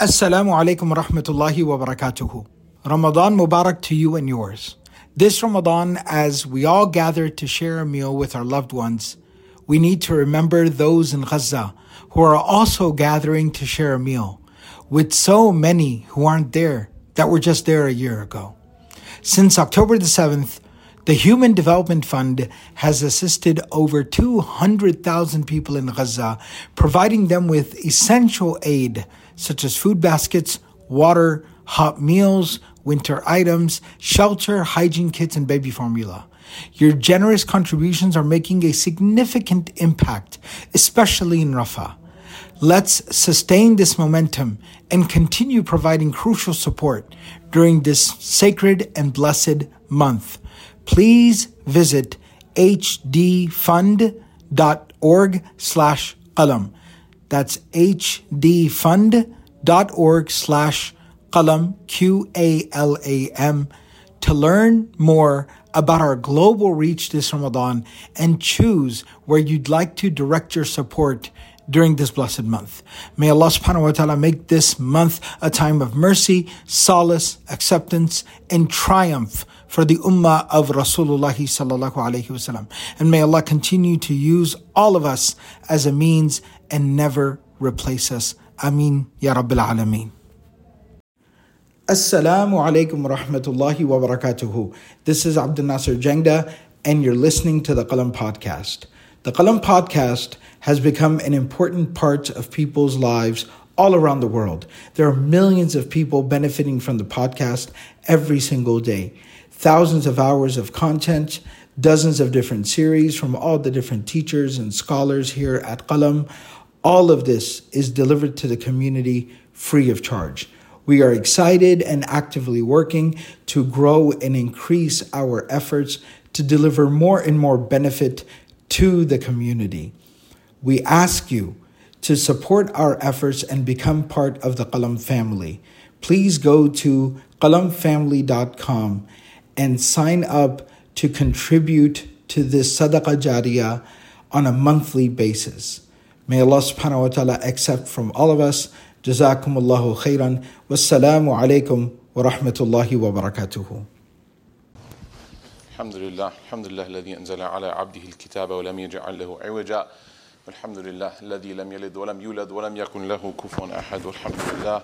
Assalamu alaikum rahmatullahi wa barakatuhu. Ramadan Mubarak to you and yours. This Ramadan, as we all gather to share a meal with our loved ones, we need to remember those in Gaza who are also gathering to share a meal with so many who aren't there that were just there a year ago. Since October the 7th, the Human Development Fund has assisted over 200,000 people in Gaza, providing them with essential aid such as food baskets, water, hot meals, winter items, shelter, hygiene kits, and baby formula. Your generous contributions are making a significant impact, especially in Rafah. Let's sustain this momentum and continue providing crucial support during this sacred and blessed month please visit hdfund.org slash qalam. That's hdfund.org slash qalam, Q-A-L-A-M, to learn more about our global reach this Ramadan and choose where you'd like to direct your support during this blessed month. May Allah subhanahu wa ta'ala make this month a time of mercy, solace, acceptance, and triumph for the ummah of Rasulullah sallallahu alayhi wasallam. And may Allah continue to use all of us as a means and never replace us. Ameen Ya Rabbil Alameen. Assalamu alaikum wa rahmatullahi wa barakatuhu. This is Abdul Nasser Jangda, and you're listening to the Qalam Podcast. The Qalam Podcast has become an important part of people's lives all around the world. There are millions of people benefiting from the podcast every single day thousands of hours of content, dozens of different series from all the different teachers and scholars here at Qalam. All of this is delivered to the community free of charge. We are excited and actively working to grow and increase our efforts to deliver more and more benefit to the community. We ask you to support our efforts and become part of the Qalam family. Please go to qalamfamily.com and sign up to contribute to this sadaqah jariyah on a monthly basis. May Allah subhanahu wa ta'ala accept from all of us. جزاكم الله خيرا والسلام عليكم ورحمة الله وبركاته الحمد لله الحمد لله الذي أنزل على عبده الكتاب ولم يجعل له عوجا والحمد لله الذي لم يلد ولم يولد ولم يكن له كفوا أحد والحمد لله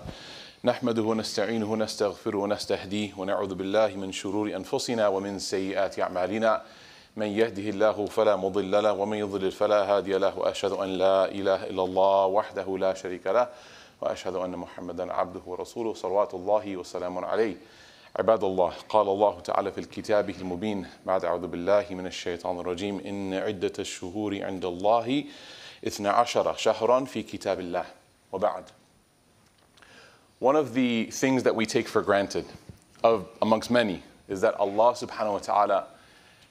نحمده ونستعينه ونستغفره ونستهديه ونعوذ بالله من شرور انفسنا ومن سيئات اعمالنا من يهده الله فلا مضل له ومن يضلل فلا هادي له وأشهد أن لا إله إلا الله وحده لا شريك له وأشهد أن محمدا عبده ورسوله صلوات الله وسلام عليه. عباد الله قال الله تعالى في كتابه المبين بعد أعوذ بالله من الشيطان الرجيم إن عدة الشهور عند الله اثنا عشر شهرا في كتاب الله. وبعد. One of the things that we take for granted, of amongst many, is that Allah subhanahu wa ta'ala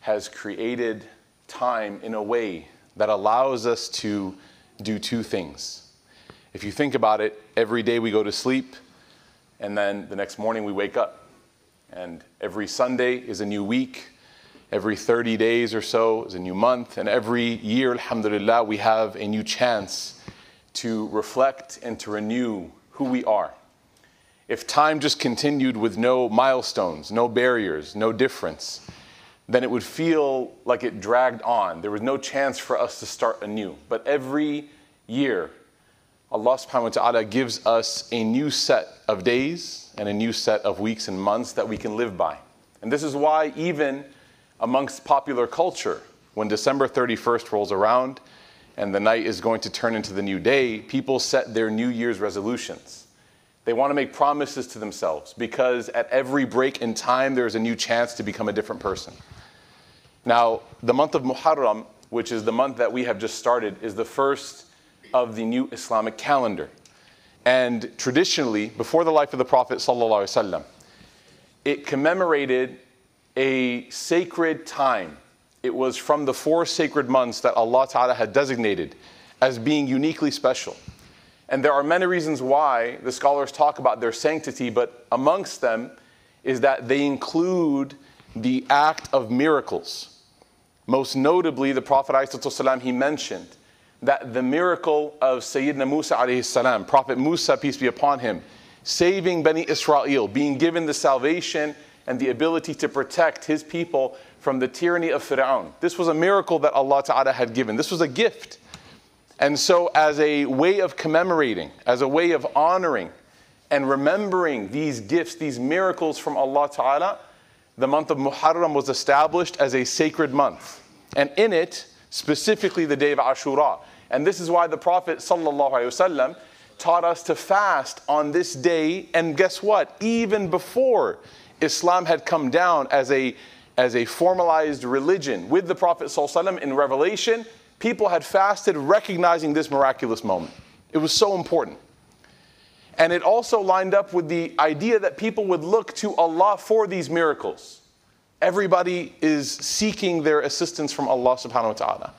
has created time in a way that allows us to do two things. If you think about it, every day we go to sleep, and then the next morning we wake up. And every Sunday is a new week. Every 30 days or so is a new month. And every year, alhamdulillah, we have a new chance to reflect and to renew who we are if time just continued with no milestones, no barriers, no difference, then it would feel like it dragged on. There was no chance for us to start anew. But every year, Allah subhanahu wa ta'ala gives us a new set of days and a new set of weeks and months that we can live by. And this is why, even amongst popular culture, when December 31st rolls around and the night is going to turn into the new day, people set their New Year's resolutions. They want to make promises to themselves because at every break in time, there's a new chance to become a different person. Now, the month of Muharram, which is the month that we have just started, is the first of the new Islamic calendar. And traditionally, before the life of the Prophet, ﷺ, it commemorated a sacred time. It was from the four sacred months that Allah Ta'ala had designated as being uniquely special. And there are many reasons why the scholars talk about their sanctity, but amongst them is that they include the act of miracles. Most notably, the Prophet ﷺ, he mentioned that the miracle of Sayyidina Musa alayhi salam, Prophet Musa, peace be upon him, saving Bani Israel, being given the salvation and the ability to protect his people from the tyranny of Fir'aun. This was a miracle that Allah Ta'ala had given. This was a gift. And so, as a way of commemorating, as a way of honoring and remembering these gifts, these miracles from Allah Ta'ala, the month of Muharram was established as a sacred month. And in it, specifically the day of Ashura. And this is why the Prophet ﷺ taught us to fast on this day. And guess what? Even before Islam had come down as a, as a formalized religion with the Prophet ﷺ in Revelation, people had fasted recognizing this miraculous moment. It was so important. And it also lined up with the idea that people would look to Allah for these miracles. Everybody is seeking their assistance from Allah subhanahu wa ta'ala.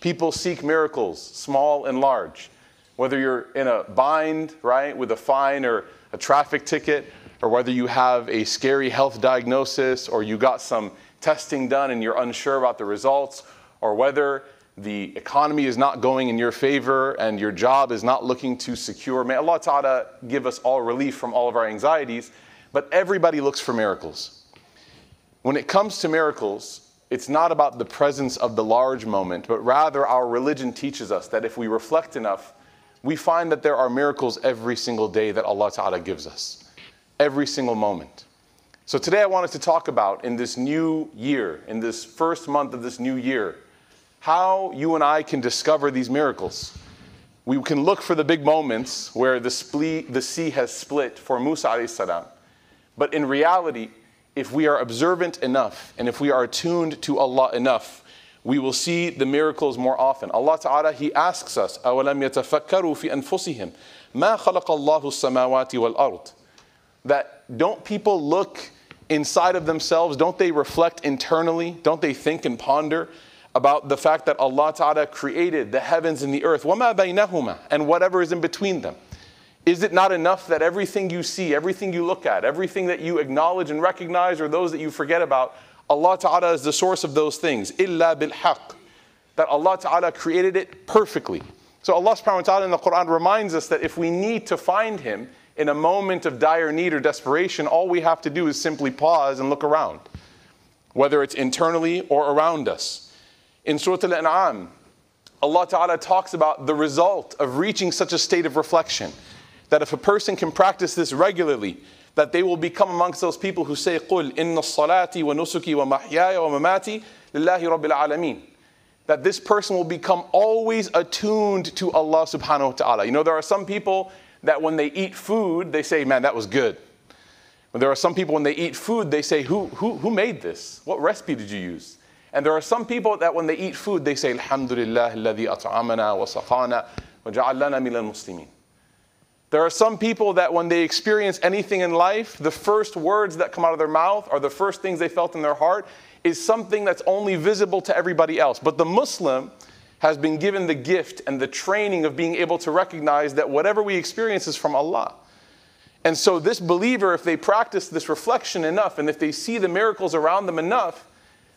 People seek miracles, small and large. Whether you're in a bind, right, with a fine or a traffic ticket, or whether you have a scary health diagnosis, or you got some testing done and you're unsure about the results, or whether the economy is not going in your favor and your job is not looking too secure. May Allah Ta'ala give us all relief from all of our anxieties, but everybody looks for miracles. When it comes to miracles, it's not about the presence of the large moment, but rather our religion teaches us that if we reflect enough, we find that there are miracles every single day that Allah Ta'ala gives us, every single moment. So today I wanted to talk about in this new year, in this first month of this new year, how you and I can discover these miracles. We can look for the big moments where the, splee, the sea has split for Musa salam. But in reality, if we are observant enough and if we are attuned to Allah enough, we will see the miracles more often. Allah Ta'ala, He asks us, أَوَلَمْ يَتَفَكَّرُوا فِي أَنفُسِهِمْ مَا خَلَقَ اللَّهُ السَّمَاوَاتِ وَالْأَرْضِ That don't people look inside of themselves? Don't they reflect internally? Don't they think and ponder? about the fact that Allah Ta'ala created the heavens and the earth, وَمَا بَيْنَهُمَا, and whatever is in between them. Is it not enough that everything you see, everything you look at, everything that you acknowledge and recognize, or those that you forget about, Allah Ta'ala is the source of those things? إِلَّا بِالْحَقِّ That Allah Ta'ala created it perfectly. So Allah subhanahu wa ta'ala in the Quran reminds us that if we need to find Him in a moment of dire need or desperation, all we have to do is simply pause and look around, whether it's internally or around us. In Surah Al An'am, Allah Ta'ala talks about the result of reaching such a state of reflection. That if a person can practice this regularly, that they will become amongst those people who say, قُلْ إِنَّ الصَّلَاةِ وَنُسُكِي وَمَحْيَايَ وَمَمَاتِي لِلَّهِ رَبِّ الْعَالَمِينَ That this person will become always attuned to Allah subhanahu wa ta'ala. You know, there are some people that when they eat food, they say, man, that was good. There are some people when they eat food, they say, who, who, who made this? What recipe did you use? And there are some people that when they eat food, they say, Alhamdulillah, alladhi at'amana wa saqana wa ja'allana min muslimin There are some people that when they experience anything in life, the first words that come out of their mouth or the first things they felt in their heart is something that's only visible to everybody else. But the Muslim has been given the gift and the training of being able to recognize that whatever we experience is from Allah. And so, this believer, if they practice this reflection enough and if they see the miracles around them enough,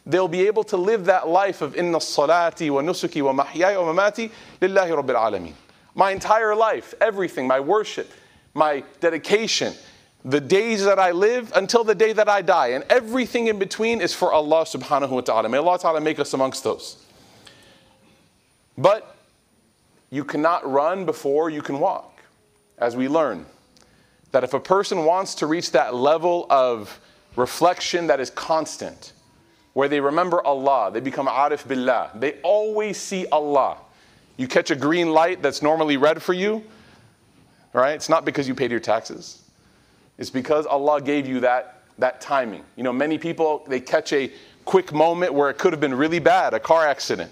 they'll be able to live that life of inna salati wa nusuki wa mahyaya wa mamati lillahi rabbil alameen. My entire life, everything, my worship, my dedication, the days that I live until the day that I die, and everything in between is for Allah subhanahu wa ta'ala. May Allah ta'ala make us amongst those. But you cannot run before you can walk, as we learn. That if a person wants to reach that level of reflection that is constant, where they remember Allah, they become arif billah. They always see Allah. You catch a green light that's normally red for you, right? It's not because you paid your taxes. It's because Allah gave you that, that timing. You know, many people, they catch a quick moment where it could have been really bad, a car accident.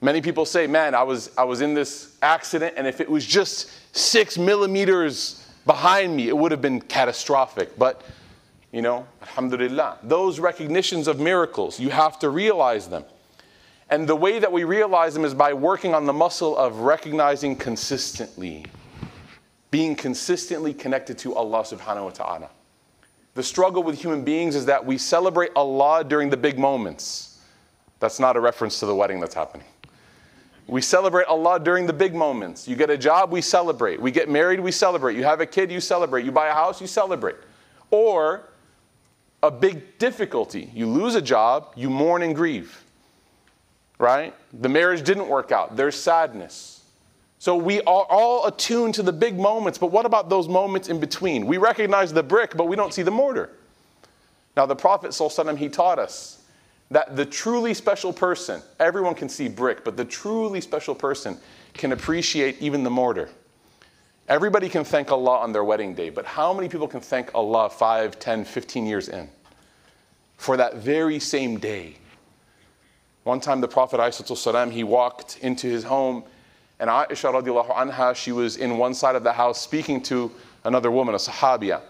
Many people say, man, I was, I was in this accident, and if it was just six millimeters behind me, it would have been catastrophic. But you know, alhamdulillah. Those recognitions of miracles, you have to realize them. And the way that we realize them is by working on the muscle of recognizing consistently, being consistently connected to Allah subhanahu wa ta'ala. The struggle with human beings is that we celebrate Allah during the big moments. That's not a reference to the wedding that's happening. We celebrate Allah during the big moments. You get a job, we celebrate. We get married, we celebrate. You have a kid, you celebrate. You buy a house, you celebrate. Or a big difficulty. You lose a job, you mourn and grieve. Right? The marriage didn't work out. There's sadness. So we are all attuned to the big moments, but what about those moments in between? We recognize the brick, but we don't see the mortar. Now, the Prophet, ﷺ, he taught us that the truly special person, everyone can see brick, but the truly special person can appreciate even the mortar. Everybody can thank Allah on their wedding day, but how many people can thank Allah 5, 10, 15 years in for that very same day? One time the Prophet ﷺ, he walked into his home and Aisha radiallahu anha, she was in one side of the house speaking to another woman, a sahabiya.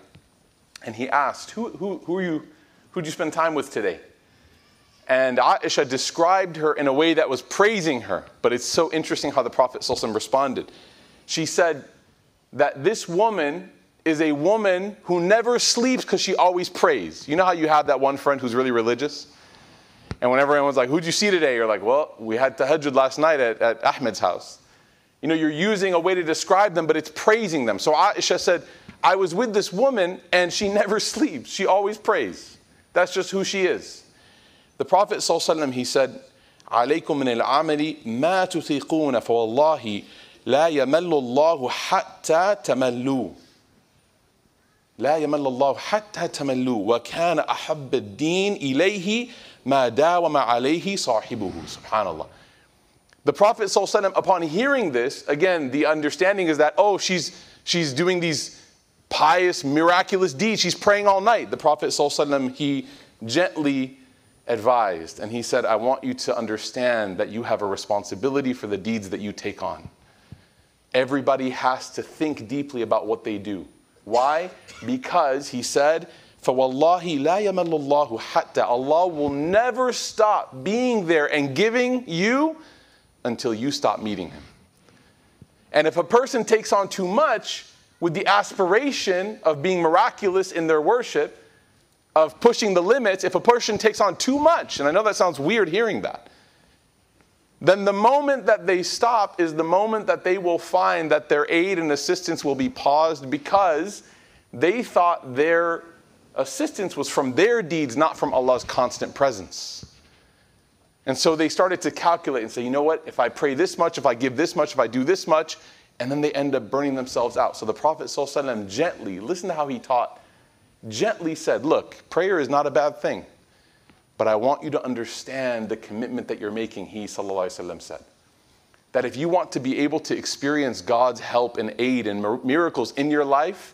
And he asked, who, who, who are you, who'd you spend time with today? And Aisha described her in a way that was praising her. But it's so interesting how the Prophet ﷺ responded. She said that this woman is a woman who never sleeps because she always prays. You know how you have that one friend who's really religious? And whenever everyone's like, Who'd you see today? You're like, Well, we had tahajjud last night at, at Ahmed's house. You know, you're using a way to describe them, but it's praising them. So Aisha said, I was with this woman and she never sleeps. She always prays. That's just who she is. The Prophet ﷺ, he said, عليكم من العمل ما تطيقون فوالله لا يمل الله حتى تملوا لا يمل الله حتى تملوا وكان أحب الدين إليه ما داوم عليه صاحبه سبحان الله The Prophet ﷺ, upon hearing this, again, the understanding is that, oh, she's, she's doing these pious, miraculous deeds. She's praying all night. The Prophet ﷺ, he gently advised. And he said, I want you to understand that you have a responsibility for the deeds that you take on. Everybody has to think deeply about what they do. Why? Because he said, فَوَاللَّهِ لَا يَمَلُّ اللَّهُ حَتَّى Allah will never stop being there and giving you until you stop meeting him. And if a person takes on too much with the aspiration of being miraculous in their worship, of pushing the limits, if a person takes on too much, and I know that sounds weird hearing that, then the moment that they stop is the moment that they will find that their aid and assistance will be paused because they thought their assistance was from their deeds, not from Allah's constant presence. And so they started to calculate and say, you know what, if I pray this much, if I give this much, if I do this much, and then they end up burning themselves out. So the Prophet ﷺ gently, listen to how he taught gently said, Look, prayer is not a bad thing, but I want you to understand the commitment that you're making, he وسلم, said. That if you want to be able to experience God's help and aid and miracles in your life,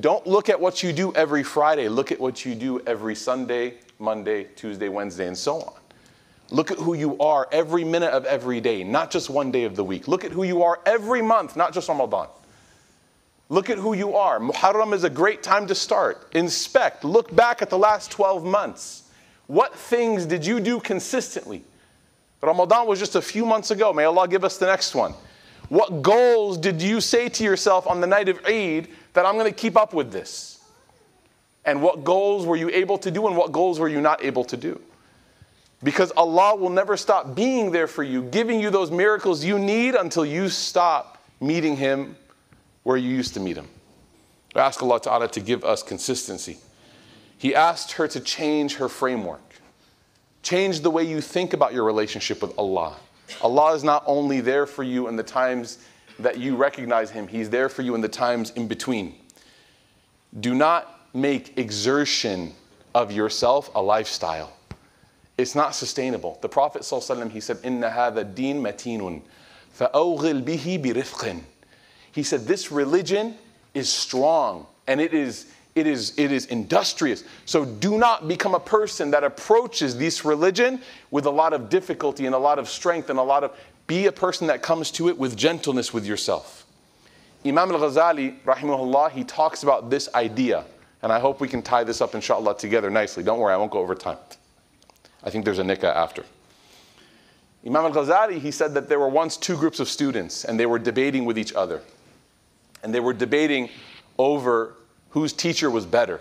don't look at what you do every Friday. Look at what you do every Sunday, Monday, Tuesday, Wednesday, and so on. Look at who you are every minute of every day, not just one day of the week. Look at who you are every month, not just Ramadan. Look at who you are. Muharram is a great time to start. Inspect. Look back at the last 12 months. What things did you do consistently? Ramadan was just a few months ago. May Allah give us the next one. What goals did you say to yourself on the night of Eid that I'm going to keep up with this? And what goals were you able to do and what goals were you not able to do? Because Allah will never stop being there for you, giving you those miracles you need until you stop meeting Him where you used to meet him. We ask Allah Ta'ala to give us consistency. He asked her to change her framework. Change the way you think about your relationship with Allah. Allah is not only there for you in the times that you recognize Him, He's there for you in the times in between. Do not make exertion of yourself a lifestyle. It's not sustainable. The Prophet ﷺ, he said, Inna hadha deen matinun, bihi birifqin. He said, this religion is strong and it is it is, it is industrious. So do not become a person that approaches this religion with a lot of difficulty and a lot of strength and a lot of. Be a person that comes to it with gentleness with yourself. Imam al Ghazali, rahimahullah, he talks about this idea. And I hope we can tie this up, inshallah, together nicely. Don't worry, I won't go over time. I think there's a nikah after. Imam al Ghazali, he said that there were once two groups of students and they were debating with each other and they were debating over whose teacher was better.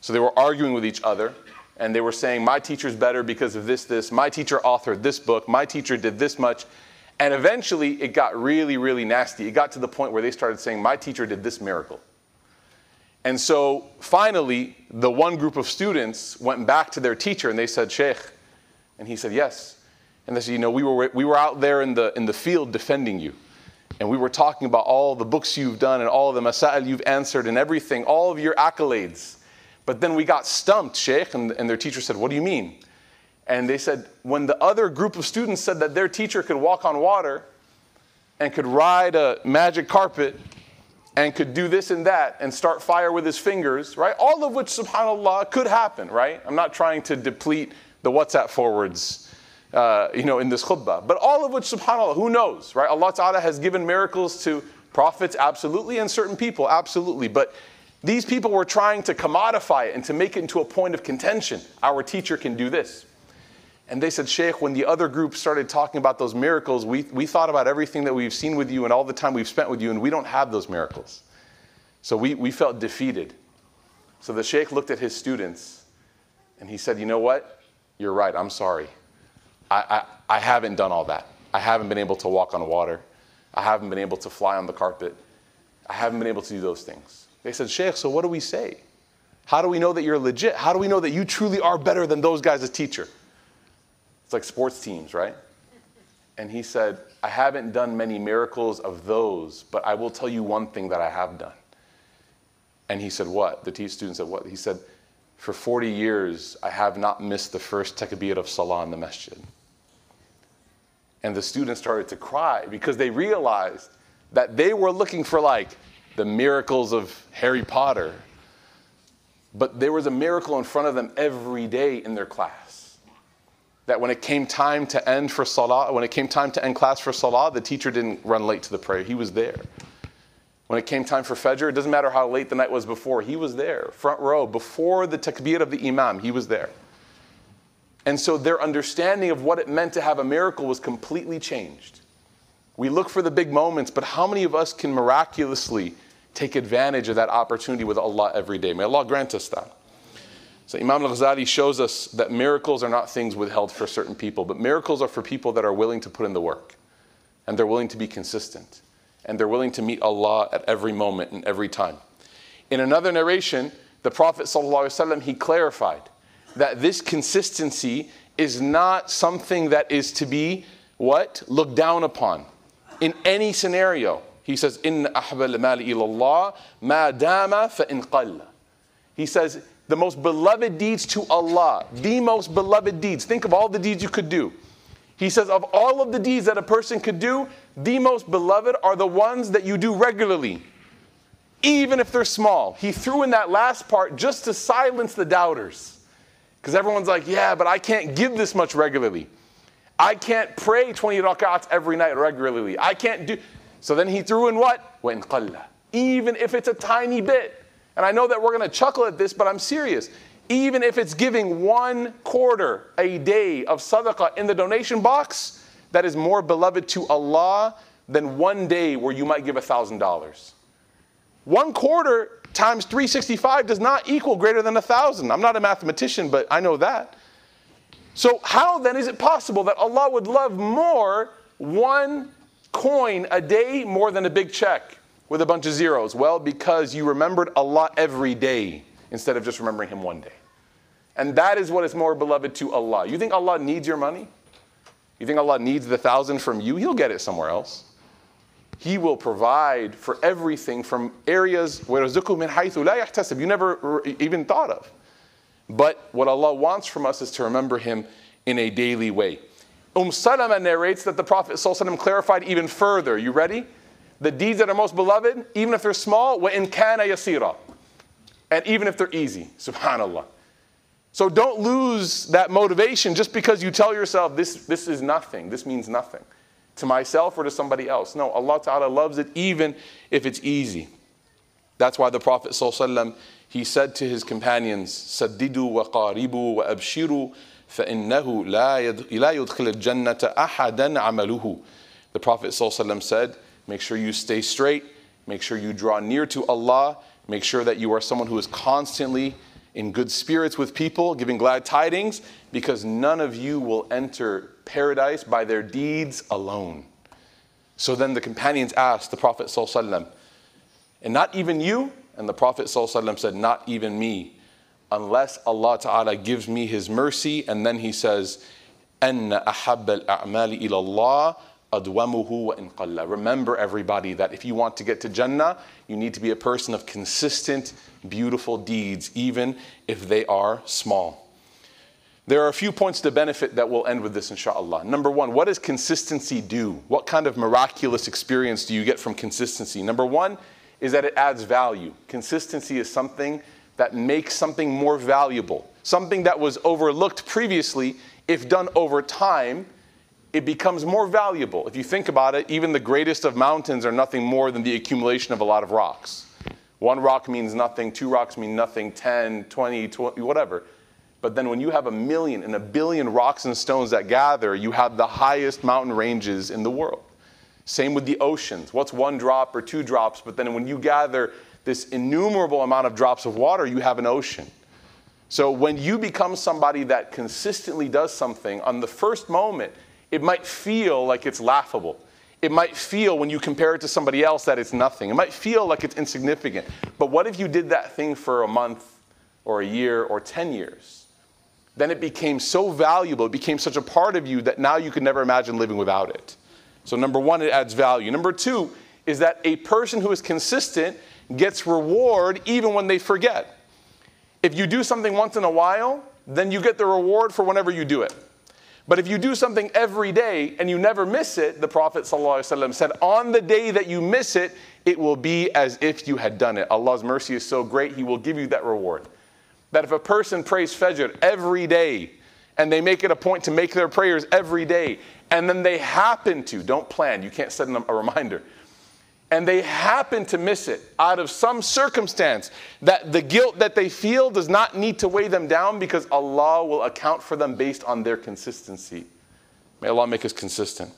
So they were arguing with each other, and they were saying, My teacher's better because of this, this. My teacher authored this book. My teacher did this much. And eventually it got really, really nasty. It got to the point where they started saying, My teacher did this miracle. And so finally, the one group of students went back to their teacher and they said, Sheikh. And he said, Yes. And they said, You know, we were, we were out there in the, in the field defending you. And we were talking about all the books you've done and all the masail you've answered and everything, all of your accolades. But then we got stumped, Sheikh. And, and their teacher said, What do you mean? And they said, when the other group of students said that their teacher could walk on water and could ride a magic carpet and could do this and that and start fire with his fingers, right? All of which, subhanAllah, could happen, right? I'm not trying to deplete the WhatsApp forwards, uh, you know, in this khutbah. But all of which, subhanAllah, who knows, right? Allah Ta'ala has given miracles to prophets, absolutely, and certain people, absolutely. But these people were trying to commodify it and to make it into a point of contention. Our teacher can do this. And they said, Sheikh, when the other group started talking about those miracles, we, we thought about everything that we've seen with you and all the time we've spent with you, and we don't have those miracles. So we, we felt defeated. So the Sheikh looked at his students and he said, You know what? You're right. I'm sorry. I, I, I haven't done all that. I haven't been able to walk on water. I haven't been able to fly on the carpet. I haven't been able to do those things. They said, Sheikh, so what do we say? How do we know that you're legit? How do we know that you truly are better than those guys as teacher? It's like sports teams, right? And he said, I haven't done many miracles of those, but I will tell you one thing that I have done. And he said, What? The student said, What? He said, For 40 years, I have not missed the first takbir of salah in the masjid. And the students started to cry because they realized that they were looking for like the miracles of Harry Potter. But there was a miracle in front of them every day in their class that when it came time to end for salah, when it came time to end class for salah, the teacher didn't run late to the prayer. He was there. When it came time for fajr, it doesn't matter how late the night was before, he was there, front row, before the takbir of the imam, he was there. And so their understanding of what it meant to have a miracle was completely changed. We look for the big moments, but how many of us can miraculously take advantage of that opportunity with Allah every day? May Allah grant us that. So Imam al-Ghazali shows us that miracles are not things withheld for certain people, but miracles are for people that are willing to put in the work and they're willing to be consistent and they're willing to meet Allah at every moment and every time. In another narration, the Prophet ﷺ, he clarified that this consistency is not something that is to be what? Looked down upon in any scenario. He says, "In ahbal mali ilallah ma dama fa He says, the most beloved deeds to Allah, the most beloved deeds. Think of all the deeds you could do. He says, of all of the deeds that a person could do, the most beloved are the ones that you do regularly, even if they're small. He threw in that last part just to silence the doubters. Because everyone's like, yeah, but I can't give this much regularly. I can't pray 20 rak'ats every night regularly. I can't do. So then he threw in what? Even if it's a tiny bit. And I know that we're going to chuckle at this, but I'm serious. Even if it's giving one quarter a day of sadaqah in the donation box, that is more beloved to Allah than one day where you might give $1,000. One quarter times 365 does not equal greater than a 1,000. I'm not a mathematician, but I know that. So, how then is it possible that Allah would love more one coin a day more than a big check? with a bunch of zeros? Well, because you remembered Allah every day instead of just remembering Him one day. And that is what is more beloved to Allah. You think Allah needs your money? You think Allah needs the thousand from you? He'll get it somewhere else. He will provide for everything from areas where you never even thought of. But what Allah wants from us is to remember Him in a daily way. Umm Salama narrates that the Prophet ﷺ clarified even further. You ready? the deeds that are most beloved, even if they're small, وَإِن كَانَ يَسِيرًا And even if they're easy, subhanAllah. So don't lose that motivation just because you tell yourself this, this is nothing, this means nothing to myself or to somebody else. No, Allah Ta'ala loves it even if it's easy. That's why the Prophet ﷺ, he said to his companions, سَدِّدُوا وَقَارِبُوا وَأَبْشِرُوا فَإِنَّهُ لَا يُدْخِلَ الْجَنَّةَ أَحَدًا عَمَلُهُ The Prophet ﷺ said, Make sure you stay straight. Make sure you draw near to Allah. Make sure that you are someone who is constantly in good spirits with people, giving glad tidings, because none of you will enter paradise by their deeds alone. So then the companions asked the Prophet, ﷺ, and not even you? And the Prophet ﷺ said, Not even me, unless Allah Ta'ala gives me His mercy. And then He says, أَنَّ أَحَبَّ الْأَعْمَالِ إِلَى اللَّهِ أَدْوَمُهُ وَإِنْ قَلَّ Remember, everybody, that if you want to get to Jannah, you need to be a person of consistent, beautiful deeds, even if they are small. There are a few points to benefit that we'll end with this, inshallah. Number one, what does consistency do? What kind of miraculous experience do you get from consistency? Number one is that it adds value. Consistency is something that makes something more valuable. Something that was overlooked previously, if done over time, it becomes more valuable. If you think about it, even the greatest of mountains are nothing more than the accumulation of a lot of rocks. One rock means nothing, two rocks mean nothing, 10, 20, 20 whatever. But then when you have a million and a billion rocks and stones that gather, you have the highest mountain ranges in the world. Same with the oceans. What's one drop or two drops? But then when you gather this innumerable amount of drops of water, you have an ocean. So when you become somebody that consistently does something, on the first moment, it might feel like it's laughable. It might feel when you compare it to somebody else that it's nothing. It might feel like it's insignificant. But what if you did that thing for a month or a year or 10 years? Then it became so valuable, it became such a part of you that now you could never imagine living without it. So, number one, it adds value. Number two is that a person who is consistent gets reward even when they forget. If you do something once in a while, then you get the reward for whenever you do it. But if you do something every day and you never miss it, the Prophet ﷺ said, on the day that you miss it, it will be as if you had done it. Allah's mercy is so great, He will give you that reward that if a person prays Fajr every day and they make it a point to make their prayers every day, and then they happen to, don't plan, you can't set a reminder, and they happen to miss it out of some circumstance, that the guilt that they feel does not need to weigh them down because Allah will account for them based on their consistency. May Allah make us consistent.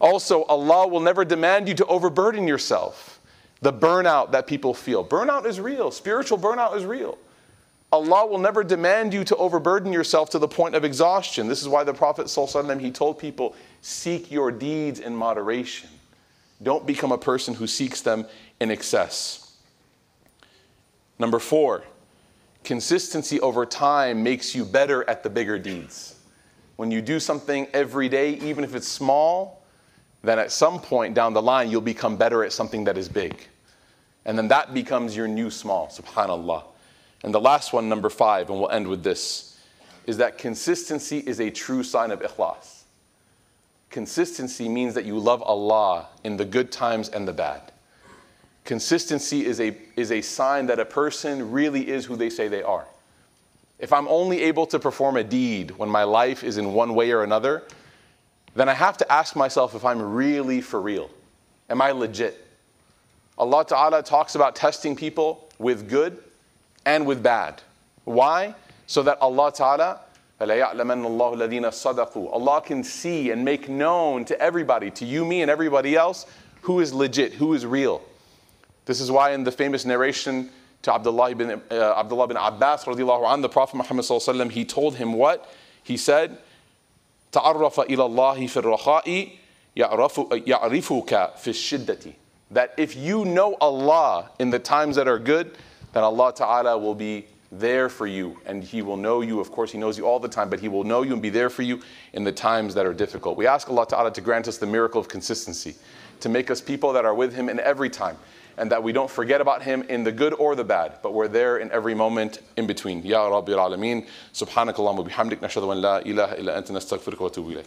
Also, Allah will never demand you to overburden yourself. The burnout that people feel. Burnout is real, spiritual burnout is real. Allah will never demand you to overburden yourself to the point of exhaustion. This is why the Prophet ﷺ, he told people, seek your deeds in moderation. Don't become a person who seeks them in excess. Number four, consistency over time makes you better at the bigger deeds. When you do something every day, even if it's small, then at some point down the line, you'll become better at something that is big. And then that becomes your new small, subhanAllah. And the last one, number five, and we'll end with this, is that consistency is a true sign of ikhlas. Consistency means that you love Allah in the good times and the bad. Consistency is a, is a sign that a person really is who they say they are. If I'm only able to perform a deed when my life is in one way or another, then I have to ask myself if I'm really for real. Am I legit? Allah Ta'ala talks about testing people with good and with bad. Why? So that Allah Ta'ala, Allah can see and make known to everybody, to you, me, and everybody else, who is legit, who is real. This is why in the famous narration to Abdullah ibn, uh, Abdullah ibn Abbas, radiallahu the Prophet Muhammad he told him what? He said, تَعَرَّفَ إِلَى اللَّهِ فِي الرَّخَاءِ يَعْرِفُكَ فِي الشِّدَّةِ That if you know Allah in the times that are good, then Allah Ta'ala will be there for you and He will know you. Of course, He knows you all the time, but He will know you and be there for you in the times that are difficult. We ask Allah Ta'ala to grant us the miracle of consistency, to make us people that are with Him in every time, and that we don't forget about Him in the good or the bad, but we're there in every moment in between. Ya Rabbi al-Alameen, subhanakallahumma bihamdik, nashadu an la ilaha illa anta nastaghfiruka wa ilayk.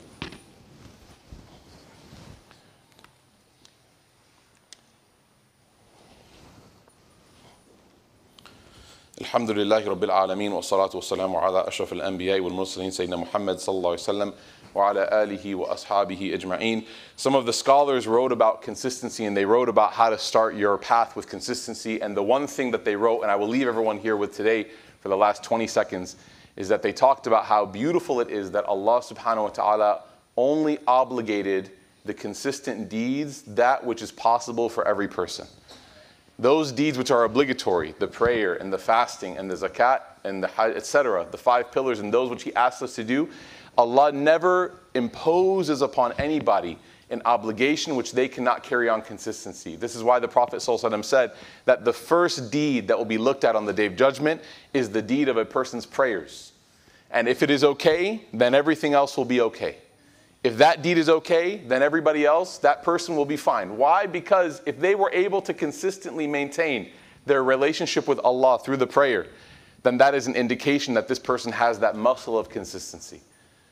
الحمد لله رب العالمين والصلاة والسلام على أشرف الأنبياء والمرسلين سيدنا محمد صلى الله عليه وسلم وعلى آله وأصحابه أجمعين. Some of the scholars wrote about consistency and they wrote about how to start your path with consistency. And the one thing that they wrote, and I will leave everyone here with today for the last 20 seconds, is that they talked about how beautiful it is that Allah subhanahu wa ta'ala only obligated the consistent deeds that which is possible for every person. Those deeds which are obligatory, the prayer and the fasting and the zakat and the etc., the five pillars and those which He asks us to do, Allah never imposes upon anybody an obligation which they cannot carry on consistency. This is why the Prophet ﷺ said that the first deed that will be looked at on the day of judgment is the deed of a person's prayers. And if it is okay, then everything else will be okay. If that deed is okay, then everybody else, that person will be fine. Why? Because if they were able to consistently maintain their relationship with Allah through the prayer, then that is an indication that this person has that muscle of consistency.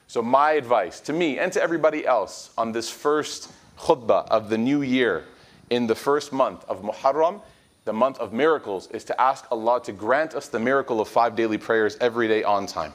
So, my advice to me and to everybody else on this first khutbah of the new year in the first month of Muharram, the month of miracles, is to ask Allah to grant us the miracle of five daily prayers every day on time.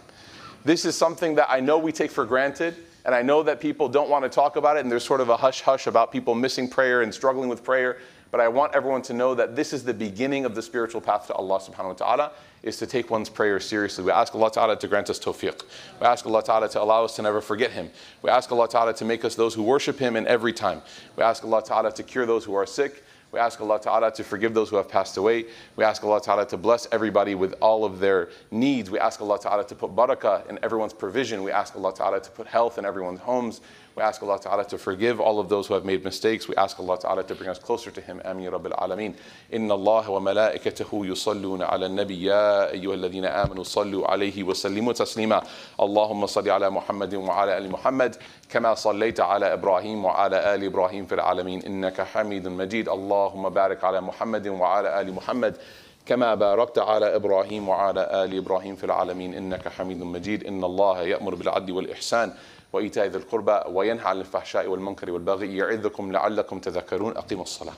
This is something that I know we take for granted, and I know that people don't want to talk about it, and there's sort of a hush hush about people missing prayer and struggling with prayer. But I want everyone to know that this is the beginning of the spiritual path to Allah subhanahu wa ta'ala, is to take one's prayer seriously. We ask Allah ta'ala to grant us tawfiq. We ask Allah ta'ala to allow us to never forget Him. We ask Allah ta'ala to make us those who worship Him in every time. We ask Allah ta'ala to cure those who are sick. We ask Allah Ta'ala to forgive those who have passed away. We ask Allah Ta'ala to bless everybody with all of their needs. We ask Allah Ta'ala to put barakah in everyone's provision. We ask Allah Ta'ala to put health in everyone's homes. We ask Allah Ta'ala to forgive all of those who have made mistakes. We ask Allah Ta'ala to bring us closer to Him. Ameen Rabbil Alameen. Inna Allah wa malaikatahu yusalluna ala nabi ya ayyuha alladhina amanu sallu alayhi wa sallimu taslima. Allahumma salli ala Muhammadin wa ala ali Muhammad. كما صليت على ابراهيم وعلى ال ابراهيم في العالمين انك حميد مجيد اللهم بارك على محمد وعلى ال محمد كما باركت على ابراهيم وعلى ال ابراهيم في العالمين انك حميد مجيد ان الله يامر بالعدل والاحسان وإيتاء ذي القربى وينهى عن الفحشاء والمنكر والبغي يعظكم لعلكم تذكرون. أقيموا الصلاة.